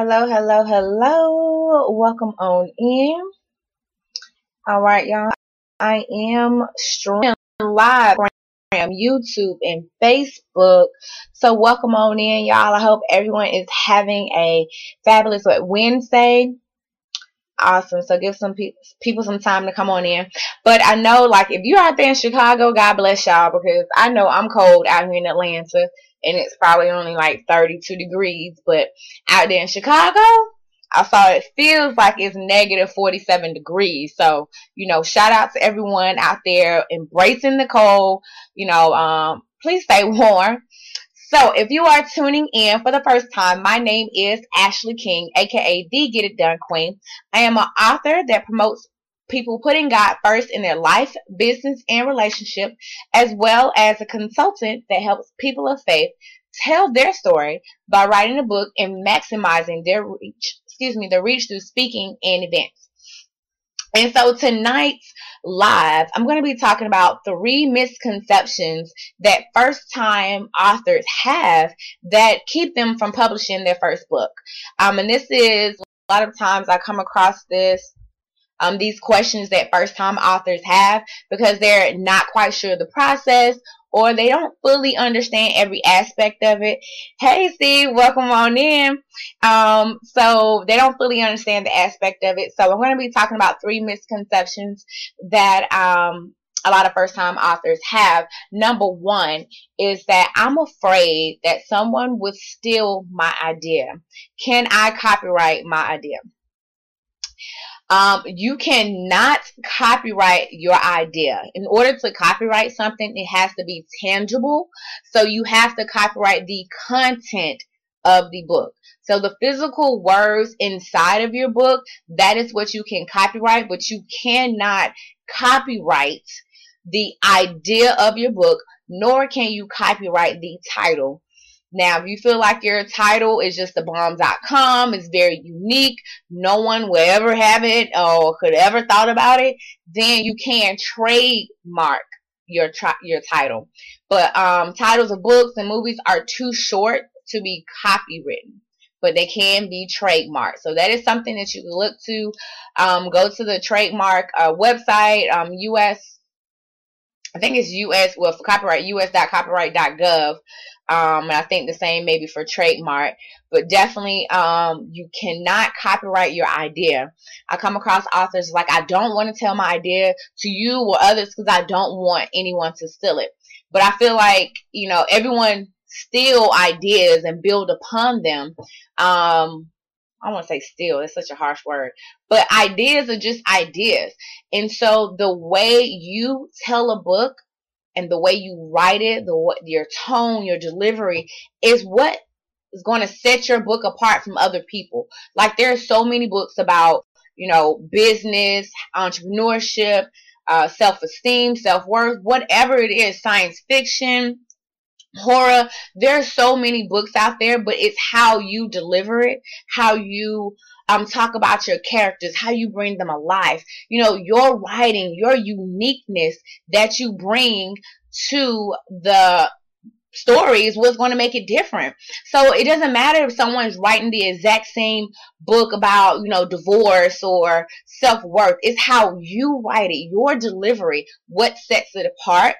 Hello, hello, hello. Welcome on in. All right, y'all. I am streaming live on YouTube and Facebook. So welcome on in, y'all. I hope everyone is having a fabulous Wednesday. Awesome. So give some pe- people some time to come on in. But I know, like, if you're out there in Chicago, God bless y'all because I know I'm cold out here in Atlanta and it's probably only like 32 degrees. But out there in Chicago, I saw it feels like it's negative 47 degrees. So, you know, shout out to everyone out there embracing the cold. You know, um, please stay warm. So, if you are tuning in for the first time, my name is Ashley King, aka the Get It Done Queen. I am an author that promotes people putting God first in their life, business, and relationship, as well as a consultant that helps people of faith tell their story by writing a book and maximizing their reach, excuse me, the reach through speaking and events. And so tonight's live, I'm going to be talking about three misconceptions that first time authors have that keep them from publishing their first book. Um, and this is a lot of times I come across this um, these questions that first time authors have because they're not quite sure of the process or they don't fully understand every aspect of it. Hey Steve, welcome on in. Um, so they don't fully understand the aspect of it. So I'm going to be talking about three misconceptions that um, a lot of first time authors have. Number one is that I'm afraid that someone would steal my idea. Can I copyright my idea? Um, you cannot copyright your idea. In order to copyright something, it has to be tangible. So you have to copyright the content of the book. So the physical words inside of your book, that is what you can copyright, but you cannot copyright the idea of your book, nor can you copyright the title. Now, if you feel like your title is just the bomb.com, it's very unique, no one will ever have it or could ever thought about it, then you can trademark your tri- your title. But um, titles of books and movies are too short to be copywritten, but they can be trademarked. So that is something that you can look to. Um, go to the trademark uh, website, um, US. I think it's US, well, for copyright, us.copyright.gov. Um, and I think the same maybe for trademark, but definitely, um, you cannot copyright your idea. I come across authors like, I don't want to tell my idea to you or others because I don't want anyone to steal it. But I feel like, you know, everyone steal ideas and build upon them. Um, I want to say steal, it's such a harsh word, but ideas are just ideas. And so the way you tell a book and the way you write it, the your tone, your delivery is what is going to set your book apart from other people. Like there are so many books about, you know, business, entrepreneurship, uh, self-esteem, self-worth, whatever it is, science fiction, horror. There are so many books out there, but it's how you deliver it, how you um, talk about your characters, how you bring them alive. You know, your writing, your uniqueness that you bring to the stories what's going to make it different. So it doesn't matter if someone's writing the exact same book about, you know, divorce or self-worth. It's how you write it, your delivery, what sets it apart.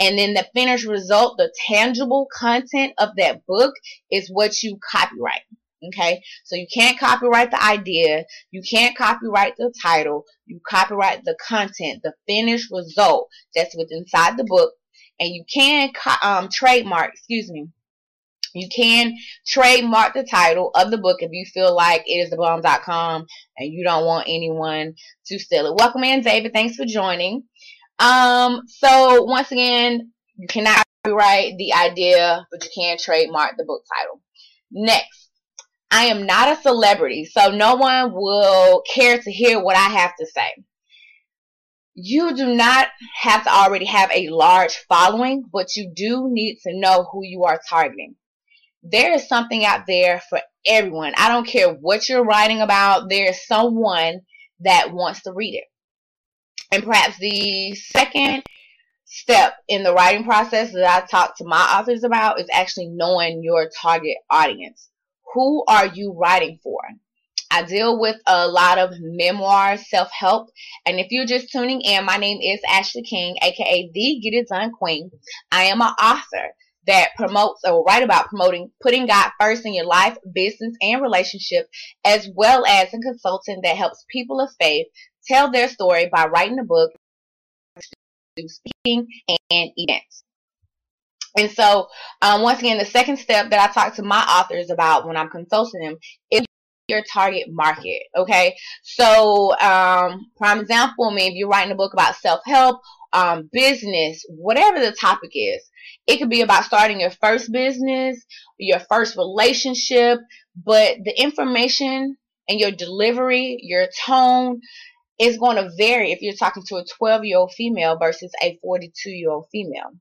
And then the finished result, the tangible content of that book is what you copyright. Okay, so you can't copyright the idea, you can't copyright the title, you copyright the content, the finished result that's within inside the book, and you can um, trademark, excuse me, you can trademark the title of the book if you feel like it is thebomb.com and you don't want anyone to steal it. Welcome in, David. Thanks for joining. Um, so once again, you cannot copyright the idea, but you can trademark the book title. Next, I am not a celebrity, so no one will care to hear what I have to say. You do not have to already have a large following, but you do need to know who you are targeting. There is something out there for everyone. I don't care what you're writing about, there's someone that wants to read it. And perhaps the second step in the writing process that I talk to my authors about is actually knowing your target audience who are you writing for? I deal with a lot of memoir self help. And if you're just tuning in, my name is Ashley King, aka the Get It Done Queen. I am an author that promotes or write about promoting putting God first in your life, business, and relationship, as well as a consultant that helps people of faith tell their story by writing a book, speaking, and events. And so, um, once again, the second step that I talk to my authors about when I'm consulting them is your target market. Okay. So, um, prime example, I mean, if you're writing a book about self help, um, business, whatever the topic is, it could be about starting your first business, your first relationship, but the information and your delivery, your tone is going to vary if you're talking to a 12 year old female versus a 42 year old female.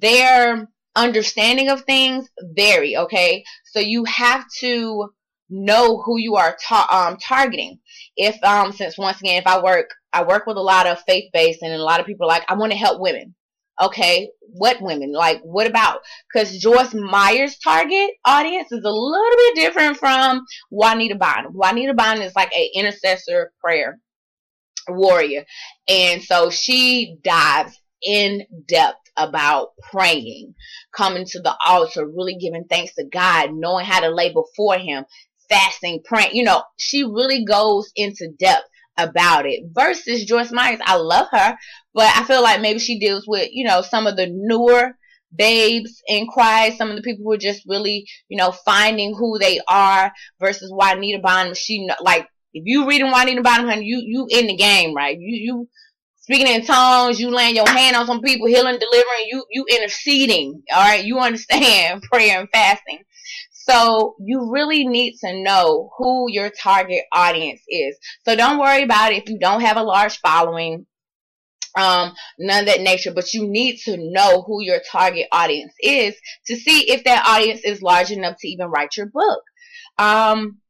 Their understanding of things vary, okay? So you have to know who you are ta- um, targeting. If um since once again if I work I work with a lot of faith based and a lot of people like I want to help women. Okay, what women? Like what about cuz Joyce Meyer's target audience is a little bit different from Juanita Bynum. Juanita Bynum is like a intercessor prayer warrior. And so she dives in depth about praying, coming to the altar, really giving thanks to God, knowing how to lay before Him, fasting, praying. You know, she really goes into depth about it versus Joyce Myers. I love her, but I feel like maybe she deals with, you know, some of the newer babes in Christ, some of the people who are just really, you know, finding who they are versus Juanita Bynum. She, like, if you reading Juanita Bynum, honey, you, you in the game, right? You, you, speaking in tongues, you laying your hand on some people, healing, delivering, you, you interceding, all right? You understand prayer and fasting. So you really need to know who your target audience is. So don't worry about it if you don't have a large following, um, none of that nature, but you need to know who your target audience is to see if that audience is large enough to even write your book. Um,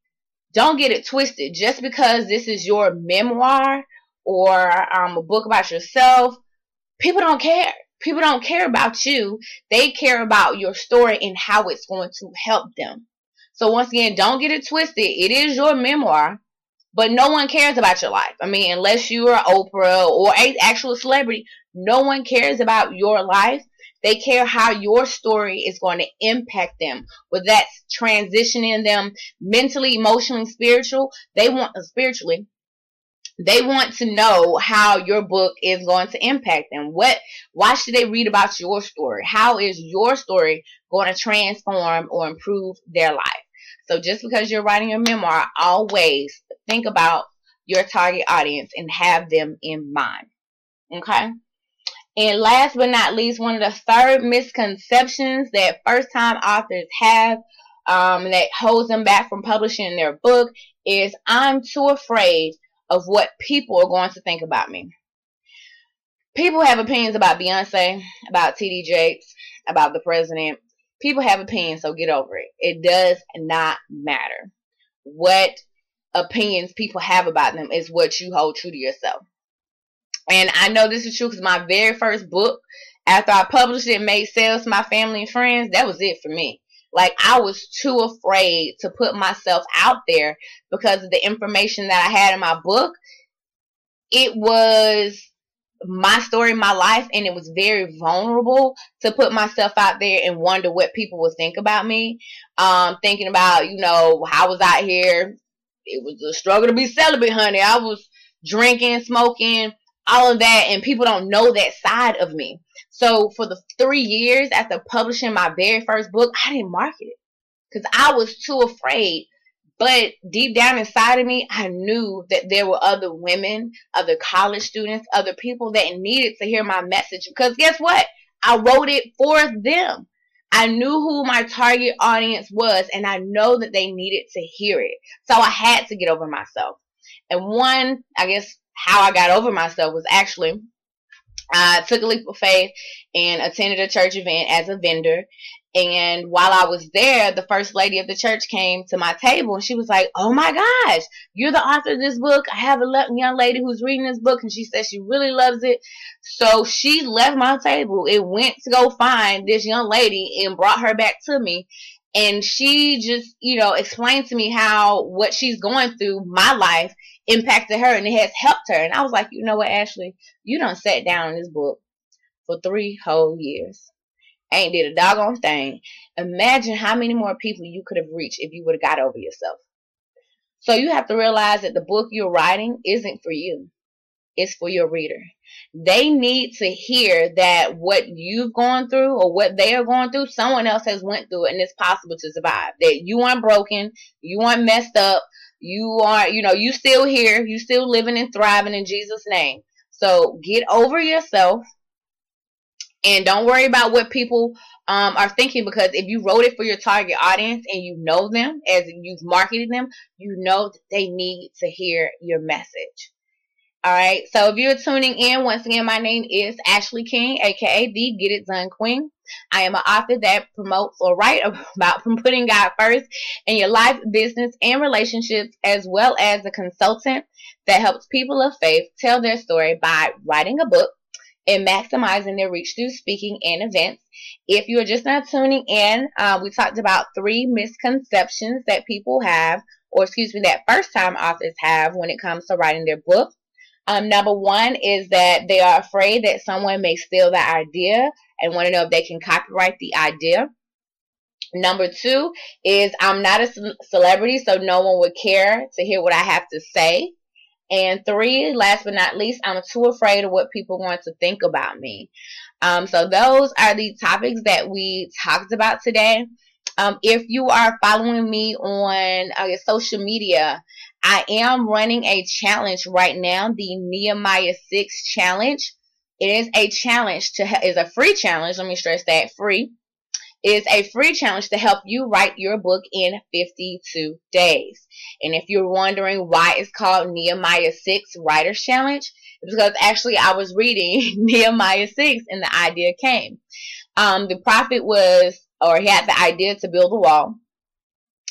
don't get it twisted. Just because this is your memoir or um, a book about yourself, people don't care. People don't care about you. They care about your story and how it's going to help them. So once again, don't get it twisted. It is your memoir, but no one cares about your life. I mean, unless you are Oprah or a actual celebrity, no one cares about your life. They care how your story is going to impact them. Whether that's transitioning them mentally, emotionally, spiritual, they want uh, spiritually they want to know how your book is going to impact them. What, why should they read about your story? How is your story going to transform or improve their life? So just because you're writing a memoir, always think about your target audience and have them in mind. Okay? And last but not least, one of the third misconceptions that first time authors have um, that holds them back from publishing their book is I'm too afraid of what people are going to think about me. People have opinions about Beyonce, about TD Jakes, about the president. People have opinions, so get over it. It does not matter. What opinions people have about them is what you hold true to yourself. And I know this is true because my very first book, after I published it, made sales to my family and friends, that was it for me. Like I was too afraid to put myself out there because of the information that I had in my book. It was my story, my life, and it was very vulnerable to put myself out there and wonder what people would think about me. Um, thinking about, you know, how was I here? It was a struggle to be celibate, honey. I was drinking, smoking, all of that, and people don't know that side of me. So for the three years after publishing my very first book, I didn't market it because I was too afraid. But deep down inside of me, I knew that there were other women, other college students, other people that needed to hear my message. Because guess what? I wrote it for them. I knew who my target audience was, and I know that they needed to hear it. So I had to get over myself. And one, I guess, how I got over myself was actually I took a leap of faith and attended a church event as a vendor. And while I was there, the first lady of the church came to my table and she was like, Oh my gosh, you're the author of this book. I have a young lady who's reading this book and she says she really loves it. So she left my table. It went to go find this young lady and brought her back to me. And she just, you know, explained to me how what she's going through, my life, impacted her and it has helped her. And I was like, you know what, Ashley, you don't sat down in this book for three whole years. Ain't did a doggone thing. Imagine how many more people you could have reached if you would have got over yourself. So you have to realize that the book you're writing isn't for you. It's for your reader. They need to hear that what you've gone through or what they are going through, someone else has went through it and it's possible to survive. That you aren't broken, you aren't messed up, you are, you know, you still here, you still living and thriving in Jesus' name. So get over yourself and don't worry about what people um, are thinking because if you wrote it for your target audience and you know them as you've marketed them, you know they need to hear your message. All right. So if you're tuning in, once again, my name is Ashley King, aka the Get It Done Queen. I am an author that promotes or write about putting God first in your life, business, and relationships, as well as a consultant that helps people of faith tell their story by writing a book and maximizing their reach through speaking and events. If you are just now tuning in, uh, we talked about three misconceptions that people have, or excuse me, that first time authors have when it comes to writing their book. Um, number one is that they are afraid that someone may steal the idea and want to know if they can copyright the idea. Number two is I'm not a celebrity, so no one would care to hear what I have to say. And three, last but not least, I'm too afraid of what people want to think about me. Um, so those are the topics that we talked about today. Um, if you are following me on uh, social media, I am running a challenge right now, the Nehemiah 6 challenge. It is a challenge to, is a free challenge. Let me stress that free is a free challenge to help you write your book in 52 days. And if you're wondering why it's called Nehemiah 6 Writer's Challenge, it's because actually I was reading Nehemiah 6 and the idea came. Um, the prophet was, or he had the idea to build a wall.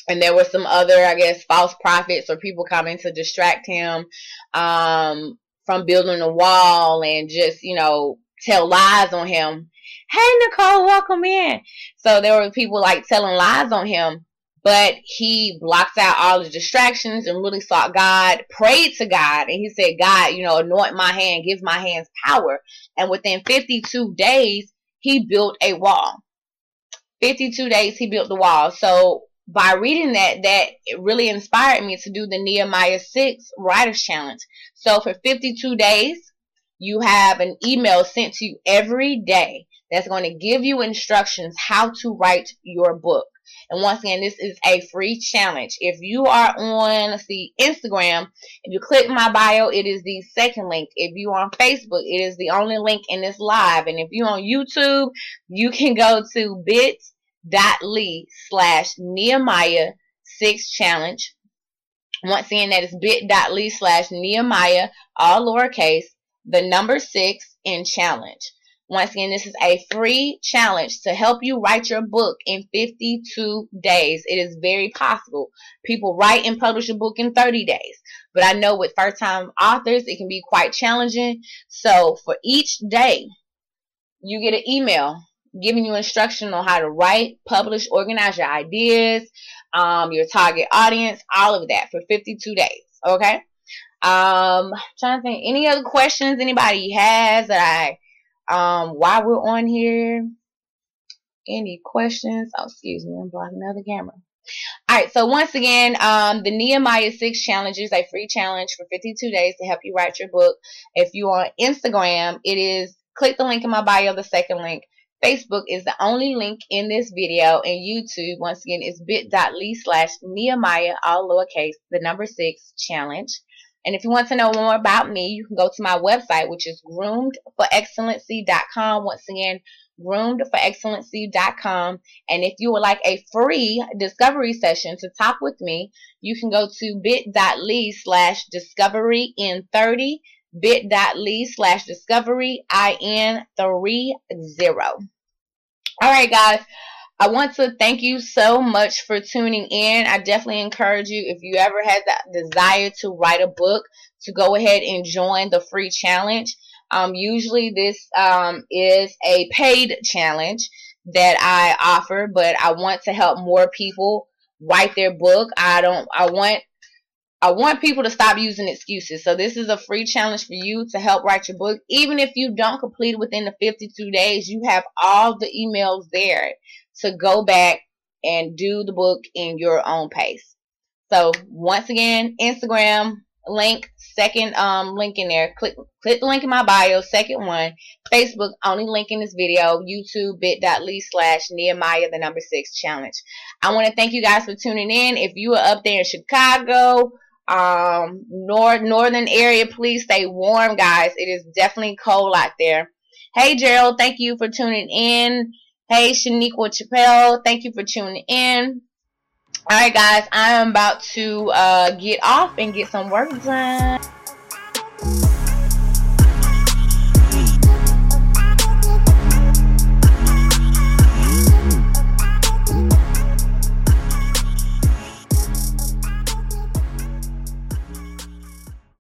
And there were some other, I guess, false prophets or people coming to distract him um, from building a wall and just, you know, tell lies on him hey Nicole, welcome in. So there were people like telling lies on him, but he blocked out all the distractions and really sought God, prayed to God, and he said, God, you know, anoint my hand, give my hands power. And within 52 days, he built a wall. 52 days he built the wall. So by reading that, that really inspired me to do the Nehemiah 6 Writers Challenge. So for 52 days, you have an email sent to you every day that's going to give you instructions how to write your book. And once again, this is a free challenge. If you are on, let's see, Instagram, if you click my bio, it is the second link. If you are on Facebook, it is the only link in this live. And if you're on YouTube, you can go to bit.ly slash Nehemiah 6 challenge. Once again, that is bit.ly slash Nehemiah, all lowercase, the number 6 in challenge. Once again, this is a free challenge to help you write your book in 52 days. It is very possible. People write and publish a book in 30 days. But I know with first time authors, it can be quite challenging. So for each day, you get an email giving you instruction on how to write, publish, organize your ideas, um, your target audience, all of that for 52 days. Okay. Um, trying to think any other questions anybody has that I um, while we're on here, any questions? Oh, excuse me, I'm blocking another camera. All right, so once again, um, the Nehemiah 6 challenge is a free challenge for 52 days to help you write your book. If you're on Instagram, it is click the link in my bio, the second link. Facebook is the only link in this video, and YouTube, once again, is bit.ly slash Nehemiah, all lowercase, the number 6 challenge. And if you want to know more about me, you can go to my website, which is groomedforexcellency.com. Once again, groomedforexcellency.com. And if you would like a free discovery session to talk with me, you can go to bit.ly slash discovery in 30, bit.ly slash discovery in 30. All right, guys. I want to thank you so much for tuning in. I definitely encourage you, if you ever had that desire to write a book, to go ahead and join the free challenge. Um, usually this um, is a paid challenge. that I offer, but I want to help more people write their book. I don't I want I want people to stop using excuses. So this is a free challenge for you to help write your book. Even if you don't complete it within the 52 days, you have all the emails there to go back and do the book in your own pace. So once again, Instagram link, second um link in there. Click click the link in my bio, second one. Facebook, only link in this video. YouTube, bit.ly slash Nehemiah the number six challenge. I want to thank you guys for tuning in. If you are up there in Chicago, um north northern area please stay warm guys. It is definitely cold out there. Hey gerald thank you for tuning in. Hey shaniqua chappelle thank you for tuning in. All right guys i am about to uh get off and get some work done